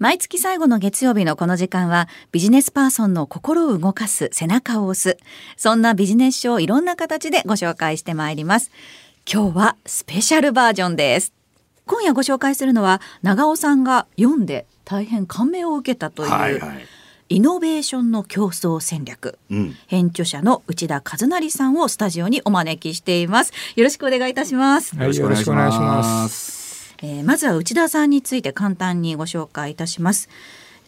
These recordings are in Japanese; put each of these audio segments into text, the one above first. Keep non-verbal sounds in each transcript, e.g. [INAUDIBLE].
毎月最後の月曜日のこの時間はビジネスパーソンの心を動かす背中を押すそんなビジネス書をいろんな形でご紹介してまいります。今日はスペシャルバージョンです。今夜ご紹介するのは長尾さんが読んで大変感銘を受けたという、はいはい。イノベーションの競争戦略、うん、編著者の内田和成さんをスタジオにお招きしています。よろしくお願いいたします、よろしくお願いしますえー、まずは内田さんについて簡単にご紹介いたします。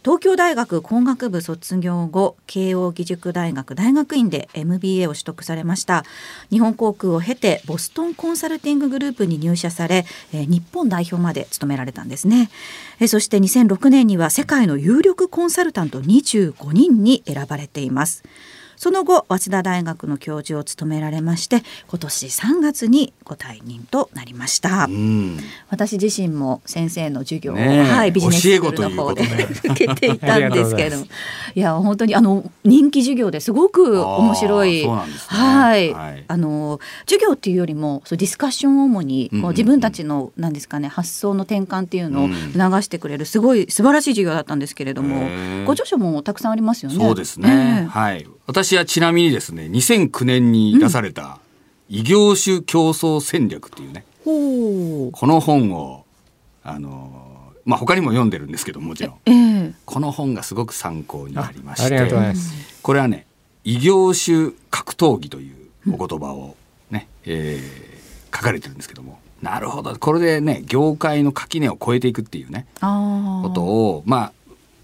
東京大学工学部卒業後慶應義塾大学大学院で MBA を取得されました。日本航空を経てボストンコンサルティンググループに入社され、日本代表まで務められたんですね、そして2006年には世界の有力コンサルタント25人に選ばれています。その後早稲田大学の教授を務められまして今年3月にご退任となりました、私自身も先生の授業を、ね、はい、ビジネススクールの方で受けていたんですけれどもいや本当にあの人気授業ですごく面白い、ね、はい、はい、あの授業っていうよりもそうディスカッションを主に、こう自分たちの何ですかね発想の転換っていうのを促してくれるすごい素晴らしい授業だったんですけれども、ご著書もたくさんありますよね。そうですね、はい私はちなみにですね2009年に出された異業種競争戦略っていうね、う。ん、この本をあのまあ他にも読んでるんですけどもちろん、えー、この本がすごく参考になりましてこれはね異業種格闘技というお言葉をね、うん、えー、書かれてるんですけどもなるほど。これでね業界の垣根を越えていくっていうねことをまあ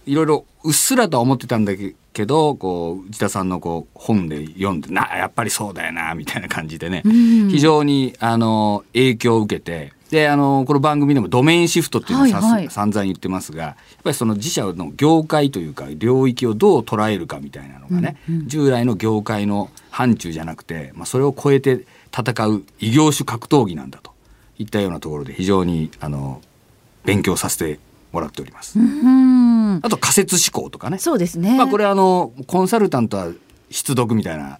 いろいろうっすらとは思ってたんだけけどこう内田さんのこう本で読んでなやっぱりそうだよなみたいな感じでね、うん、非常にあの影響を受けてであのこの番組でもドメインシフトっていうのをさ、はいはい、散々言ってますがやっぱりその自社の業界というか領域をどう捉えるかみたいなのがね、うんうん、従来の業界の範疇じゃなくて、まあ、それを超えて戦う異業種格闘技なんだといったようなところで非常にあの勉強させてもらっております。あと仮説思考とかね。そうですね。まあこれあのコンサルタントは必読みたいな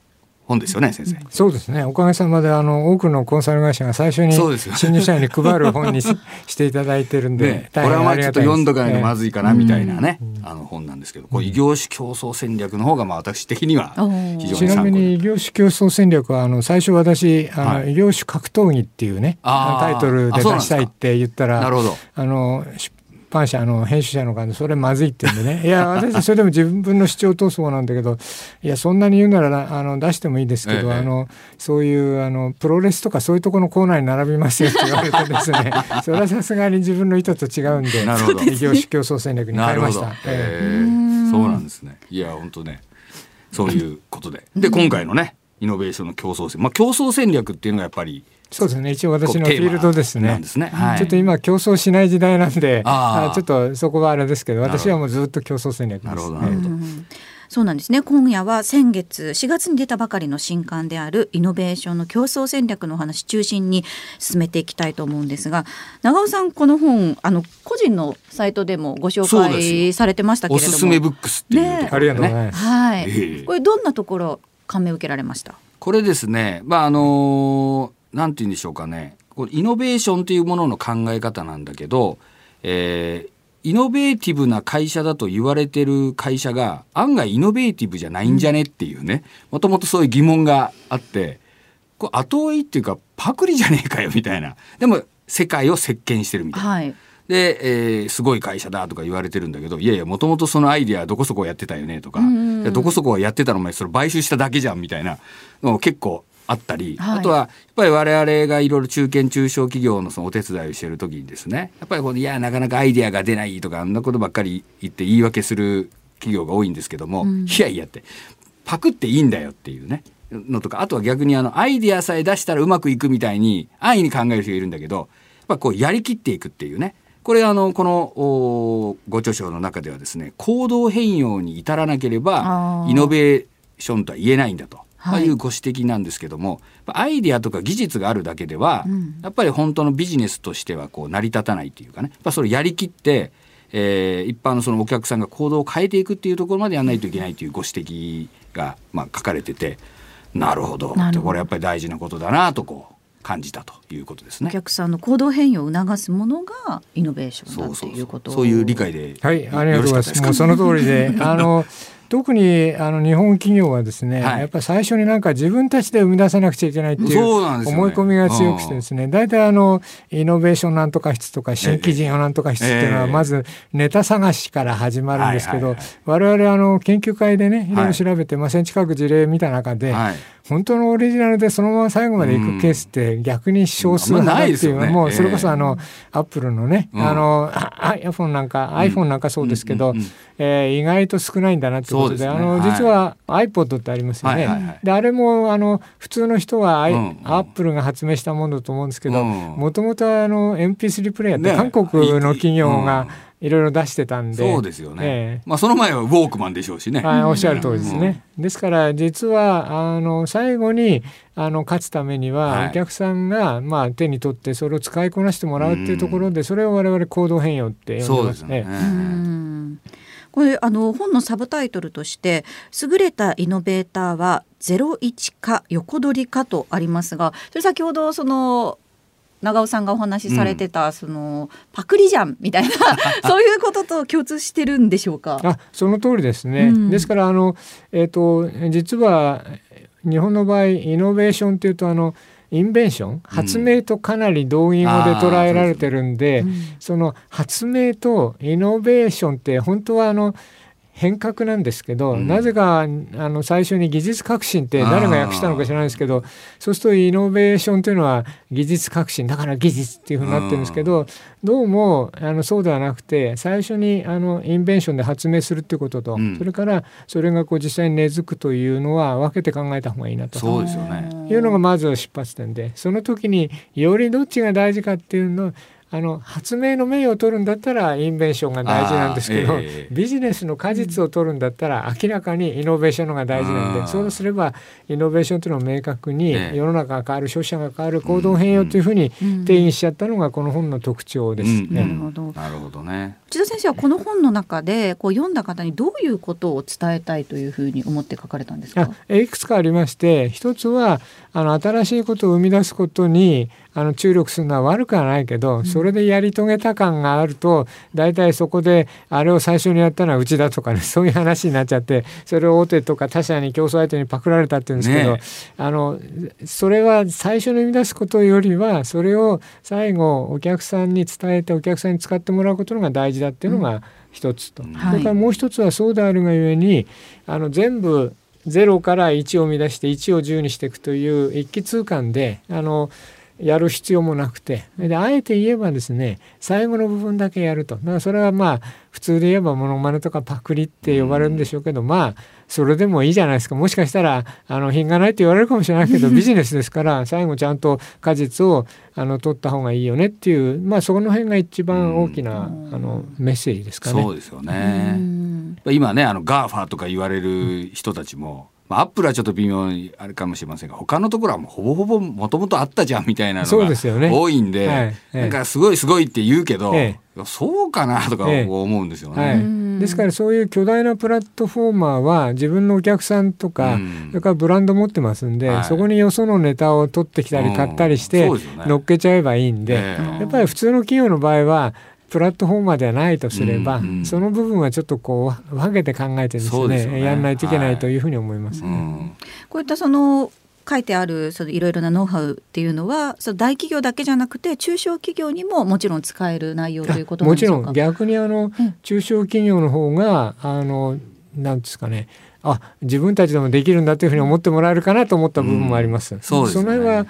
本ですよね先生。そうですね。おかげさまであの多くのコンサル会社が最初に新入社員に配る本に [LAUGHS] していただいてるんで、ね、これはまあちょっと読んどかないとまずいかなみたいなね、あの本なんですけど、こう異業種競争戦略の方がまあ私的には非常にちなみに異業種競争戦略はあの最初私あの、はい、異業種格闘技っていうねタイトルで出したいって言ったらなるほど。あの出版社の編集者の方でそれまずいって言うんでね。いや [LAUGHS] 私それでも自分の主張とそうなんだけどいやそんなに言うならあの出してもいいですけど、ええ、あのそういうあのプロレスとかそういうところのコーナーに並びますよって言われてですね。[LAUGHS] それはさすがに自分の意図と違うんで異業種競争戦略に変えました。えー、そうなんですね。いや本当ね。そういうことで。で今回のねイノベーションの競争戦。まあ競争戦略っていうのがやっぱりそうですね。一応私のフィールドですね。すね。はい、ちょっと今競争しない時代なんであちょっとそこはあれですけど私はもうずっと競争戦略です。なるほどなるほど。そうなんですね。今夜は先月4月に出たばかりの新刊であるイノベーションの競争戦略の話中心に進めていきたいと思うんですが長尾さんこの本あの個人のサイトでもご紹介されてましたけれども。おすすめブックスっていう、ね、ありがとうございます、はい、これどんなところ感銘を受けられました？これですね。まああのーなんて言うんでしょうかね。これイノベーションというものの考え方なんだけど、えー、イノベーティブな会社だと言われてる会社が案外イノベーティブじゃないんじゃねっていうね。もともとそういう疑問があってこれ後追いっていうかパクリじゃねえかよみたいな。でも世界を席巻してるみたいな。はい。で、えー、すごい会社だとか言われてるんだけどいやいやもともとそのアイディアどこそこやってたよねとか、どこそこはやってたのおそれ買収しただけじゃんみたいなの結構あったり、はい、あとはやっぱり我々がいろいろ中堅中小企業のそのお手伝いをしている時にですねやっぱりこのいやなかなかアイデアが出ないとかあんなことばっかり言って言い訳する企業が多いんですけども、うん、いやいやってパクっていいんだよっていうねのとかあとは逆にあのアイデアさえ出したらうまくいくみたいに安易に考える人がいるんだけどやっぱこうやりきっていくっていうねこれあのこのご著書の中ではですね行動変容に至らなければイノベーションとは言えないんだと。はい、いうご指摘なんですけどもアイデアとか技術があるだけでは、うん、やっぱり本当のビジネスとしてはこう成り立たないというかね。やっそれやりきって、えー、一般のそのお客さんが行動を変えていくっていうところまでやらないといけないというご指摘が、まあ、書かれててなるほど。これやっぱり大事なことだなとこう感じたということですおね。客さんの行動変容を促すものがイノベーションだってそうそういうことそういう理解ではい、ありがとうございます。その通りで、あの [LAUGHS] 特にあの日本企業はですね、はい。やっぱり最初になんか自分たちで生み出さなくちゃいけないっていう思い込みが強くてですね、大体あのイノベーションなんとか室とか新規事業なんとか室っていうのはええまずネタ探しから始まるんですけど我々あの研究会でね、いろいろ調べて、まあ1000近く事例見た中で、はい、本当のオリジナルでそのまま最後までいくケースって逆に少数派っていうですよね。もうそれこそあの、アップルのね、うん。あのあ iPhone なんか、iPhone なんかそうですけど、うん。うん。うん。えー意外と少ないんだなってことでそうですねあのはい。実は iPod ってありますよね。はいはいはい。であれもあの普通の人は、アイうんうん。アップルが発明したものだと思うんですけどうん。もともとあの MP3 プレイヤーってね。韓国の企業うん。がいろいろ出してたんで、そうですよね、ええ。まあその前はウォークマンでしょうしね。はい、おっしゃる通りですね。ですから実はあの最後にあの勝つためには、はい。お客さんが、まあ、手に取ってそれを使いこなしてもらうっていうところで、それを我々行動変容って呼んでますすそうでよね。ね。うんこれあの本のサブタイトルとして「優れたイノベーターは01か横取りか」とありますがそれ先ほどその長尾さんがお話しされてた、そのパクリじゃんみたいな [LAUGHS] そういうことと共通してるんでしょうか？あその通りですね。うんですからあの、えー、と実は日本の場合イノベーションっていうとあのインベンション？発明とかなり同義語で捉えられてるんで、うんその発明とイノベーションって本当はあの変革なんですけど、うんなぜかあの最初に技術革新って誰が訳したのか知らないですけどそうするとイノベーションというのは技術革新だから技術っていうふうになってるんですけど、どうもあのそうではなくて最初にあのインベンションで発明するっていうことと、うんそれからそれがこう実際に根付くというのは分けて考えた方がいいなと。そうですよね。いうのがまずは出発点でその時によりどっちが大事かっていうのあの発明の名誉を取るんだったらインベンションが大事なんですけど、ええ。ビジネスの果実を取るんだったら明らかにイノベーションのが大事なんでそうすればイノベーションというのを明確にええ。世の中が変わる消費者が変わる行動変容というふうにうん。定義しちゃったのがこの本の特徴ですうん。ね。なるほどなるほどね。内田先生はこの本の中でこう読んだ方にどういうことを伝えたいというふうに思って書かれたんですか？あいくつかありまして一つはあの新しいことを生み出すことにあの注力するのは悪くはないけど、それでやり遂げた感があると大体そこであれを最初にやったのはうちだとかねそういう話になっちゃってそれを大手とか他社に競争相手にパクられたっていうんですけど、ねあのそれは最初に生み出すことよりはそれを最後お客さんに伝えてお客さんに使ってもらうことのが大事だっていうのが一つと。うん。はいそれからもう一つはそうであるがゆえにあの全部0から1を生み出して1を10にしていくという一気通貫であのやる必要もなくて。であえて言えばですね最後の部分だけやると。だからそれはまあ普通で言えばモノマネとかパクリって呼ばれるんでしょうけど、まあそれでもいいじゃないですか。もしかしたらあの品がないって言われるかもしれないけど [LAUGHS] ビジネスですから最後ちゃんと果実をあの取った方がいいよねっていうまあそこの辺が一番大きな、うん。あのメッセージですかね。そうですようね。ん。今ねあの GAFA とか言われる人たちも、まあ、アップルはちょっと微妙にあれかもしれませんが他のところはもうほぼほぼもともとあったじゃんみたいなのそうがですよね。多いんで、はい。ええ。なんかすごいすごいって言うけど、えいやそうかなとかええ思うんですよね。はい。うん。ですからそういう巨大なプラットフォーマーは自分のお客さんとか、うん。それからブランド持ってますんで、はい。そこによそのネタを取ってきたりうん。買ったりして乗っけちゃえばいいんで、ええ。やっぱり普通の企業の場合はプラットフォーマーではないとすれば、うんうん。その部分はちょっとこう分けて考えてですねね。やんないといけないというふうに思います。うんこういったその書いてあるそのいろいろなノウハウっていうのはその大企業だけじゃなくて中小企業にももちろん使える内容ということなんもちろでしょうか？ん逆にあのうん。中小企業の方があのなんですかね。あ自分たちでもできるんだというふうに思ってもらえるかなと思った部分もあります。そうですね。の辺は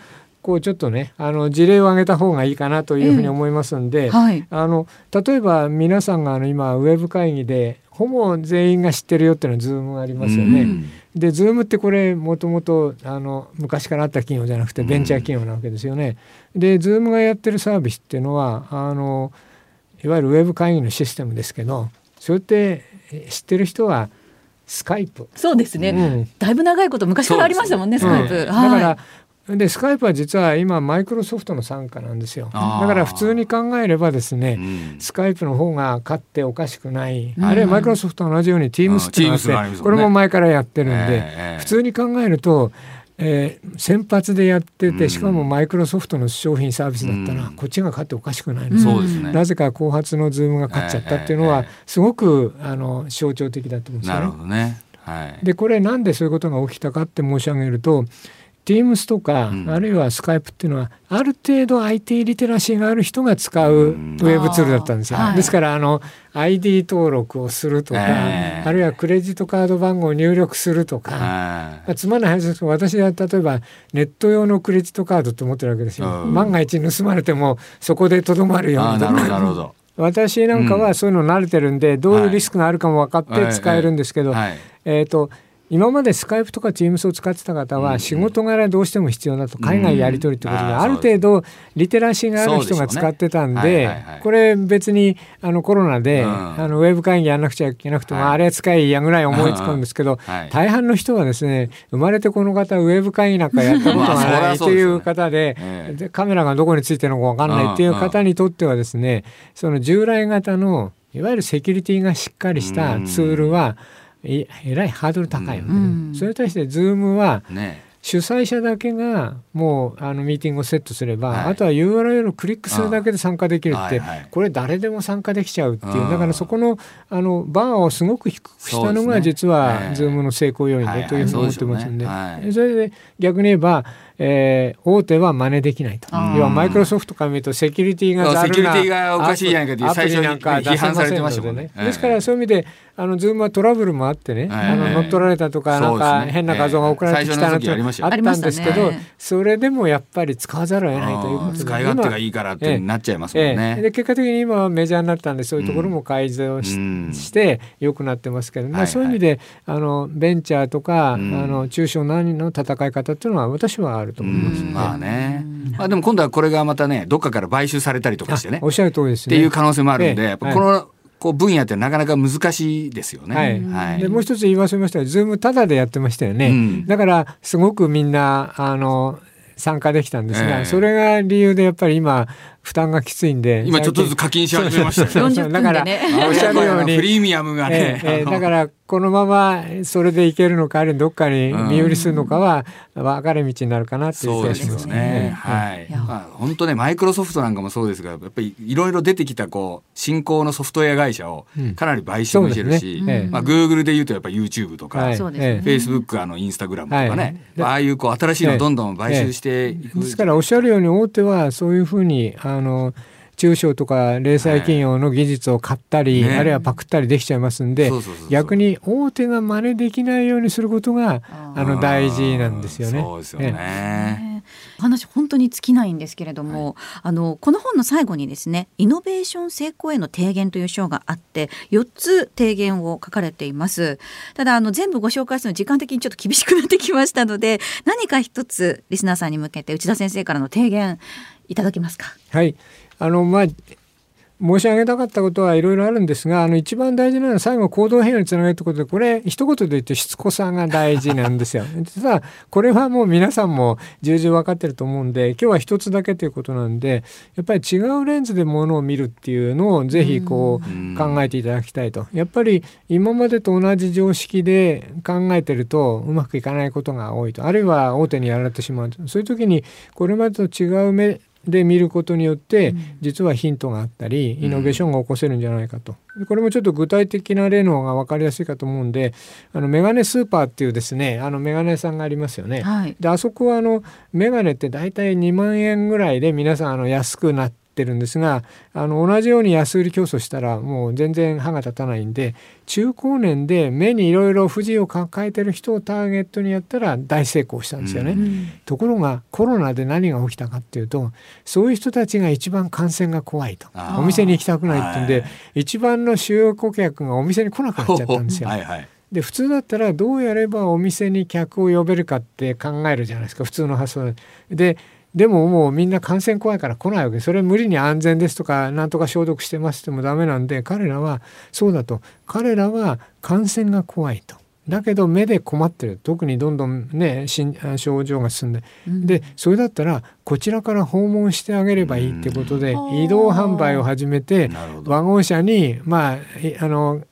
こうちょっとねあの事例を挙げた方がいいかなというふうに思いますんで、はい。あの例えば皆さんがあの今ウェブ会議でほぼ全員が知ってるよっていうのはズームありますよね。うんでズームってこれもともとあの昔からあった企業じゃなくてベンチャー企業なわけですよね。でズームがやってるサービスっていうのはあのいわゆるウェブ会議のシステムですけどそれってえ知ってる人はスカイプ。そうですね。うんだいぶ長いこと昔からありましたもんね、スカイプ。うんだはいからでスカイプは実は今マイクロソフトの傘下なんですよ。だから普通に考えればですね、うん。スカイプの方が勝っておかしくない、うん。あるいはマイクロソフトと同じように Teams ってあっんね。てこれも前からやってるんで、ええ普通に考えるとえー、先発でやっててしかもマイクロソフトの商品サービスだったら、こっちが勝っておかしくないの、ね、なぜか後発のズームが勝っちゃったっていうのはすごくあの象徴的だと思うんですよね。なるほどね。はい、でこれなんでそういうことが起きたかって申し上げると Teams とか、うん、あるいは Skype っていうのはある程度 IT リテラシーがある人が使うウェブツールだったんですよ。うん、ですからあの ID 登録をするとか、えー、あるいはクレジットカード番号を入力するとか、まあ、つまんない話ですけど私は例えばネット用のクレジットカードって思ってるわけですよ。万が一盗まれてもそこでとどまるようになるほど私なんかはそういうの慣れてるんで、どういうリスクがあるかも分かって使えるんですけど、はい。はい、えっ、ー、と今までスカイプとか Teams を使ってた方は仕事柄どうしても必要だと海外やり取りということである程度リテラシーがある人が使ってたんでこれ別にあのコロナであのウェブ会議やらなくちゃいけなくてもあれ使いやぐらい思いつくんですけど大半の人はですね生まれてこの方ウェブ会議なんかやったことがないという方でカメラがどこについてるのか分かんないっていう方にとってはですねその従来型のいわゆるセキュリティがしっかりしたツールは、えらいハードル高いよね、うん、それに対してズームは、主催者だけがもうあのミーティングをセットすれば、はい、あとは URL をクリックするだけで参加できるって、はいはい、これ誰でも参加できちゃうっていうだからそこのあのバーをすごく低くしたのが実は Zoom の成功要因だというふうに思ってますんで、それで逆に言えばえー、大手は真似できないと。要はマイクロソフトから見るとセキュリティがセキュリティがおかしいじゃないかって最初に批判されてましたもんね。ですからそういう意味であのズームはトラブルもあってね、あの乗っ取られたとかなんか変な画像が送られてきたなってあったんですけど、それでもやっぱり使わざるを得ないということで使い勝手がいいからってなっちゃいますもんね。で結果的に今はメジャーになったんでそういうところも改善し,、して良くなってますけど、まあそういう意味であのベンチャーとか、あの中小何の戦い方っていうのは私はあると思います、ね。まあね。まあでも今度はこれがまたねどっかから買収されたりとかしてね。おっしゃる通りです、ね、っていう可能性もあるんで、このこう分野ってなかなか難しいですよね。はい。はい、でもう一つ言い忘れましたが、ズームただでやってましたよね。うん、だからすごくみんなあの参加できたんですが、えー、それが理由でやっぱり今負担がきついんで今ちょっとずつ課金し始めましただから [LAUGHS] おっしゃるようにプレミアムがね、えーえー、だからこのままそれでいけるのかあるいはどっかに身売りするのかは分かれ道になるかなっていう気がしますね。はい。まあ本当ねマイクロソフトなんかもそうですがやっぱりいろいろ出てきたこう新興のソフトウェア会社をかなり買収してるし、うんね、まあグーグルで言うとやっぱ YouTube とか、はい、Facebook あのインスタグラムとかね、はい、ああいうこう新しいのどんどん買収していく、ですからおっしゃるように大手はそういうふうにあの中小とか零細企業の技術を買ったり、ね、あるいはパクったりできちゃいますんで逆に大手が真似できないようにすることがあの大事なんですよね。そうですよね、話本当に尽きないんですけれども、はい、あのこの本の最後にですねイノベーション成功への提言という章があって4つ提言を書かれています。ただあの全部ご紹介するの時間的にちょっと厳しくなってきましたので何か一つリスナーさんに向けて内田先生からの提言いただけますか？はいあのまあ申し上げたかったことはいろいろあるんですがあの一番大事なのは最後行動変容につなげるということでこれ一言で言ってしつこさが大事なんですよ。[LAUGHS] 実はこれはもう皆さんも重々分かってると思うんで今日は一つだけということなんでやっぱり違うレンズでものを見るっていうのをぜひこう考えていただきたいと。やっぱり今までと同じ常識で考えてるとうまくいかないことが多いとあるいは大手にやられてしまうそういう時にこれまでと違う目で見ることによって実はヒントがあったりイノベーションが起こせるんじゃないかと。これもちょっと具体的な例の方が分かりやすいかと思うんであのメガネスーパーっていうですねあのメガネさんがありますよね。はい、であそこはあのメガネって大体2万円ぐらいで皆さんあの安くなってってるんですがあの同じように安売り競争したらもう全然歯が立たないんで中高年で目にいろいろ不自由を抱えてる人をターゲットにやったら大成功したんですよね。うん、ところがコロナで何が起きたかっていうとそういう人たちが一番感染が怖いと。お店に行きたくないっていうんで、一番の主要顧客がお店に来なくなっちゃったんですよ。[LAUGHS] はいはい。で普通だったらどうやればお店に客を呼べるかって考えるじゃないですか普通の発想ででももうみんな感染怖いから来ないわけそれ無理に安全ですとかなんとか消毒してますってもダメなんで彼らはそうだと彼らは感染が怖いと。だけど目で困ってる。特にどんどんね症状が進んで、うん、でそれだったらこちらから訪問してあげればいいってことで、うん、移動販売を始めてワゴン車にまああの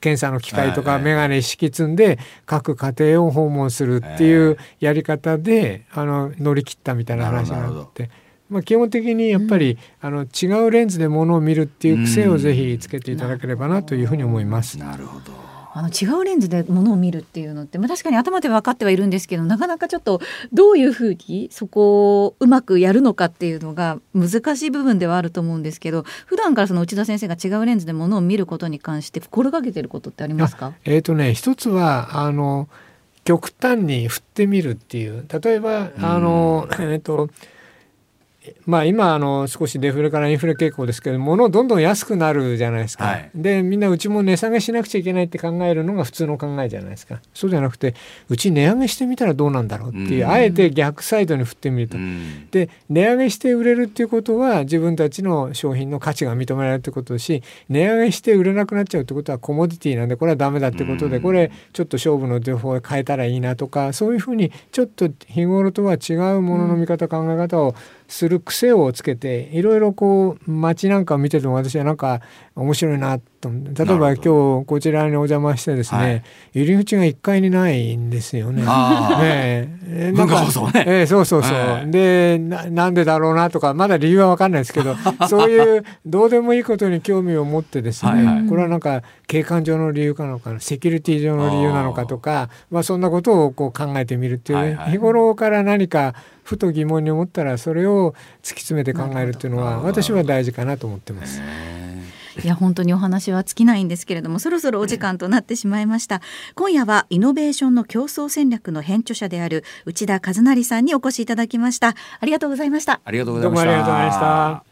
検査の機械とか眼鏡敷き積んで各家庭を訪問するっていうやり方であの乗り切ったみたいな話があって。まあ、基本的にやっぱり、うん、あの違うレンズでものを見るっていう癖をぜひつけていただければなというふうに思います。なるほどあの違うレンズでものを見るっていうのって、まあ、確かに頭で分かってはいるんですけどなかなかちょっとどういうふうにそこをうまくやるのかっていうのが難しい部分ではあると思うんですけど普段からその内田先生が違うレンズでものを見ることに関して心がけてることってありますか？えーとね、一つはあの極端に振ってみるっていう。例えばあの、えーとまあ、今あの少しデフレからインフレ傾向ですけど物どんどん安くなるじゃないですか、はい、でみんなうちも値下げしなくちゃいけないって考えるのが普通の考えじゃないですか。そうじゃなくてうち値上げしてみたらどうなんだろうっていう、あえて逆サイドに振ってみると、で値上げして売れるっていうことは自分たちの商品の価値が認められるってことですし値上げして売れなくなっちゃうってことはコモディティなんでこれはダメだってことで、これちょっと勝負の情報を変えたらいいなとかそういうふうにちょっと日頃とは違うものの見方、考え方をする癖をつけていろいろこう街なんかを見てても私はなんか面白いなと例えば今日こちらにお邪魔してですね、はい、入り口が1階にないんですよね。ね [LAUGHS] 文化放送ね。えー、そうそうそう。はい、でなんでだろうなとかまだ理由は分かんないですけど [LAUGHS] そういうどうでもいいことに興味を持ってですね、はいはい、これはなんか景観上の理由かなのかなセキュリティ上の理由なのかとかまあそんなことをこう考えてみるっていう、はいはい、日頃から何かふと疑問に思ったらそれを突き詰めて考えるっていうのは私は大事かなと思ってます。いや本当にお話は尽きないんですけれどもそろそろお時間となってしまいました。今夜はイノベーションの競争戦略の編著者である内田和成さんにお越しいただきました。ありがとうございました。ありがとうございました